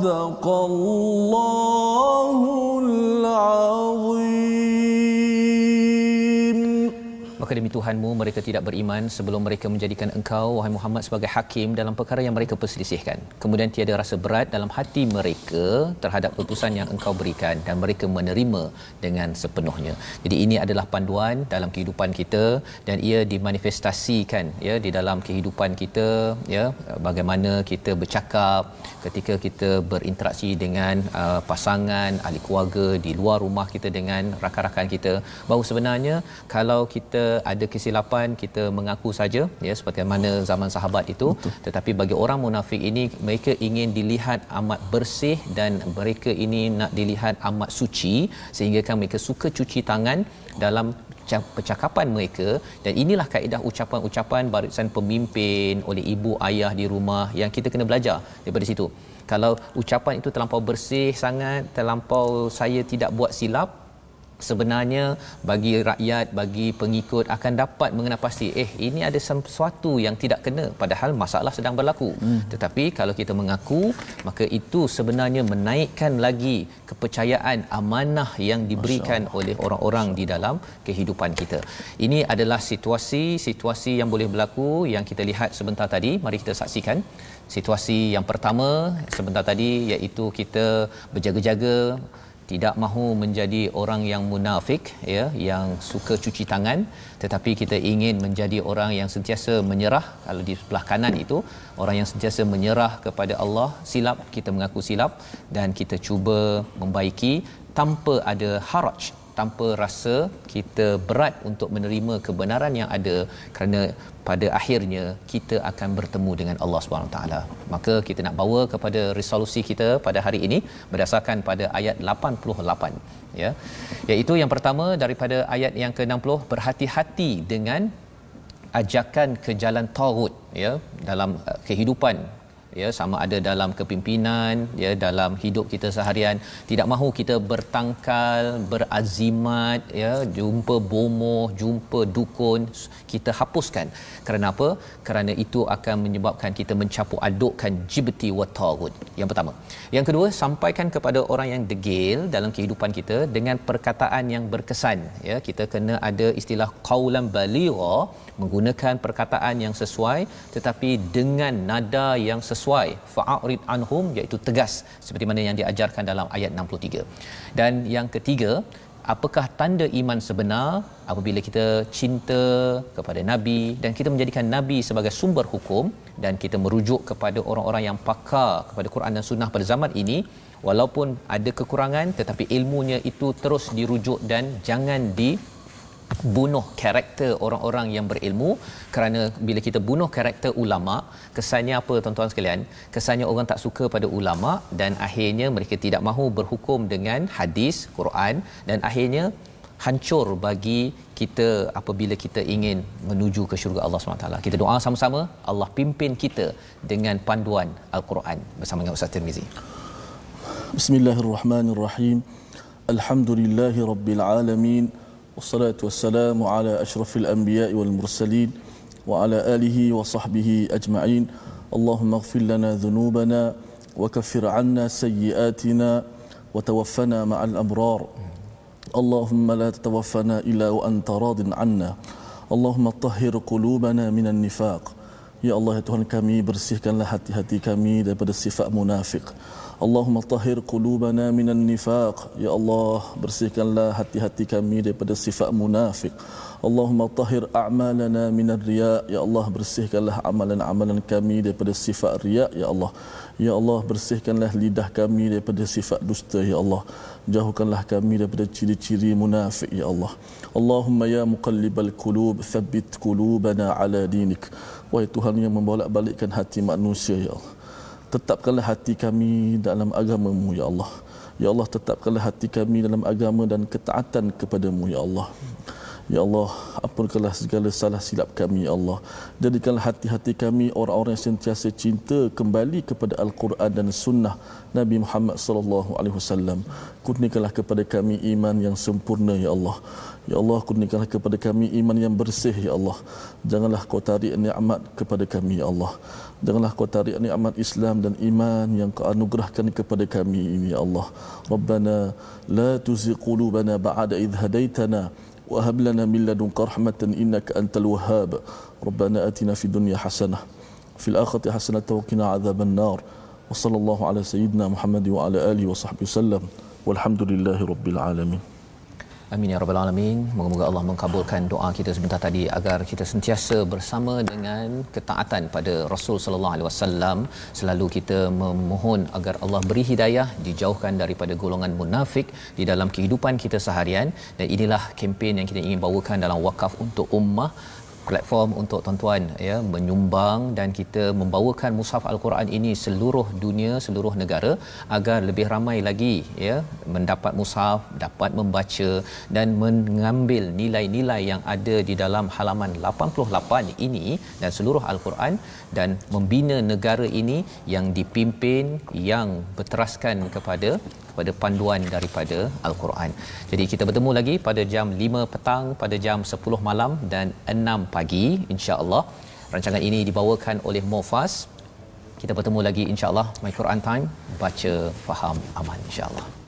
صدق الله Tuhanmu mereka tidak beriman sebelum mereka menjadikan engkau wahai Muhammad sebagai hakim dalam perkara yang mereka perselisihkan. Kemudian tiada rasa berat dalam hati mereka terhadap keputusan yang engkau berikan dan mereka menerima dengan sepenuhnya. Jadi ini adalah panduan dalam kehidupan kita dan ia dimanifestasikan ya di dalam kehidupan kita ya bagaimana kita bercakap ketika kita berinteraksi dengan uh, pasangan ahli keluarga di luar rumah kita dengan rakan-rakan kita. Bahawa sebenarnya kalau kita ada kesilapan kita mengaku saja ya seperti mana zaman sahabat itu. Betul. tetapi bagi orang munafik ini mereka ingin dilihat amat bersih dan mereka ini nak dilihat amat suci sehingga kan mereka suka cuci tangan dalam percakapan mereka. Dan inilah kaedah ucapan-ucapan barisan pemimpin oleh ibu ayah di rumah yang kita kena belajar daripada situ. Kalau ucapan itu terlampau bersih sangat terlampau saya tidak buat silap sebenarnya bagi rakyat bagi pengikut akan dapat mengenal pasti eh ini ada sesuatu yang tidak kena padahal masalah sedang berlaku. Hmm. tetapi kalau kita mengaku maka itu sebenarnya menaikkan lagi kepercayaan amanah yang diberikan oleh orang-orang di dalam kehidupan kita. Ini adalah situasi-situasi yang boleh berlaku yang kita lihat sebentar tadi. Mari kita saksikan situasi yang pertama sebentar tadi iaitu kita berjaga-jaga tidak mahu menjadi orang yang munafik ya yang suka cuci tangan tetapi kita ingin menjadi orang yang sentiasa menyerah. Kalau di sebelah kanan itu orang yang sentiasa menyerah kepada Allah silap kita mengaku silap dan kita cuba membaiki tanpa ada haraj tanpa rasa kita berat untuk menerima kebenaran yang ada kerana pada akhirnya kita akan bertemu dengan Allah Subhanahu taala. Maka kita nak bawa kepada resolusi kita pada hari ini berdasarkan pada ayat 88 ya. Iaitu yang pertama daripada ayat yang ke-60 berhati-hati dengan ajakan ke jalan tagut ya dalam uh, kehidupan ya sama ada dalam kepimpinan ya dalam hidup kita seharian. Tidak mahu kita bertangkal berazimat ya jumpa bomoh jumpa dukun kita hapuskan. Kerana apa? Kerana itu akan menyebabkan kita mencapuk adukkan jibti wa tagut yang pertama. Yang kedua sampaikan kepada orang yang degil dalam kehidupan kita dengan perkataan yang berkesan. Ya kita kena ada istilah qaulan baligha menggunakan perkataan yang sesuai tetapi dengan nada yang sesuai. Fa'rid anhum iaitu tegas seperti mana yang diajarkan dalam ayat 63 dan yang ketiga apakah tanda iman sebenar apabila kita cinta kepada nabi dan kita menjadikan nabi sebagai sumber hukum dan kita merujuk kepada orang-orang yang pakar kepada Quran dan sunnah pada zaman ini? Walaupun ada kekurangan tetapi ilmunya itu terus dirujuk dan jangan di bunuh karakter orang-orang yang berilmu kerana bila kita bunuh karakter ulama kesannya apa tuan-tuan sekalian kesannya orang tak suka pada ulama dan akhirnya mereka tidak mahu berhukum dengan hadis Quran dan akhirnya hancur bagi kita apabila kita ingin menuju ke syurga Allah SWT. Kita doa sama-sama Allah pimpin kita dengan panduan Al-Quran bersama dengan Ustaz Tirmizi. Bismillahirrahmanirrahim. Alhamdulillahirabbil والصلاة والسلام على أشرف الأنبياء والمرسلين وعلى آله وصحبه أجمعين. اللهم اغفر لنا ذنوبنا وكفر عنا سيئاتنا وتوفنا مع الأبرار. اللهم لا تتوفنا إلا وأنت راض عنا. اللهم طهر قلوبنا من النفاق. Ya Allah ya Tuhan kami bersihkanlah hati-hati kami daripada sifat munafik. Allahumma tahhir qulubana minan nifaq. Ya Allah bersihkanlah hati-hati kami daripada sifat munafik. Allahumma tahhir a'malana minar riya. Ya Allah bersihkanlah amalan-amalan kami daripada sifat riya ya Allah ya Allah bersihkanlah lidah kami daripada sifat dusta ya Allah. Jauhkanlah kami daripada ciri-ciri munafik ya Allah. Allahumma ya muqallibal qulub thabbit qulubana ala dinik. Wahai Tuhan yang membolak-balikkan hati manusia ya Allah. Tetapkanlah hati kami dalam agamamu ya Allah. Ya Allah tetapkanlah hati kami dalam agama dan ketaatan kepadamu ya Allah Ya Allah, ampunkanlah segala salah silap kami, Ya Allah. Jadikanlah hati-hati kami orang-orang yang sentiasa cinta kembali kepada Al-Quran dan Sunnah Nabi Muhammad sallallahu alaihi wasallam. Kurniakanlah kepada kami iman yang sempurna, Ya Allah. Ya Allah, kurniakanlah kepada kami iman yang bersih, Ya Allah. Janganlah kau tarik nikmat kepada kami, Ya Allah. Janganlah kau tarik nikmat Islam dan iman yang kau anugerahkan kepada kami ini, Ya Allah. Rabbana la tuzigh qulubana ba'da idh hadaitana وهب لنا من لدنك رحمة إنك أنت الوهاب. ربنا آتنا في الدنيا حسنة في الآخرة حسنة وقنا عذاب النار. وصلى الله على سيدنا محمد وعلى آله وصحبه وسلم. والحمد لله رب العالمين. Amin ya rabbal alamin. Moga-moga Allah mengabulkan doa kita sebentar tadi agar kita sentiasa bersama dengan ketaatan pada Rasul sallallahu alaihi wasallam. Selalu kita memohon agar Allah beri hidayah dijauhkan daripada golongan munafik di dalam kehidupan kita seharian dan inilah kempen yang kita ingin bawakan dalam wakaf untuk ummah platform untuk tuan-tuan ya menyumbang dan kita membawakan mushaf al-Quran ini seluruh dunia seluruh negara agar lebih ramai lagi ya mendapat mushaf dapat membaca dan mengambil nilai-nilai yang ada di dalam halaman 88 ini dan seluruh al-Quran dan membina negara ini yang dipimpin yang berteraskan kepada kepada panduan daripada al-Quran. Jadi kita bertemu lagi pada jam 5 petang, pada jam 10 malam dan 6 pagi insya-Allah. Rancangan ini dibawakan oleh Mofas. Kita bertemu lagi insya-Allah My Quran Time baca faham aman insya-Allah.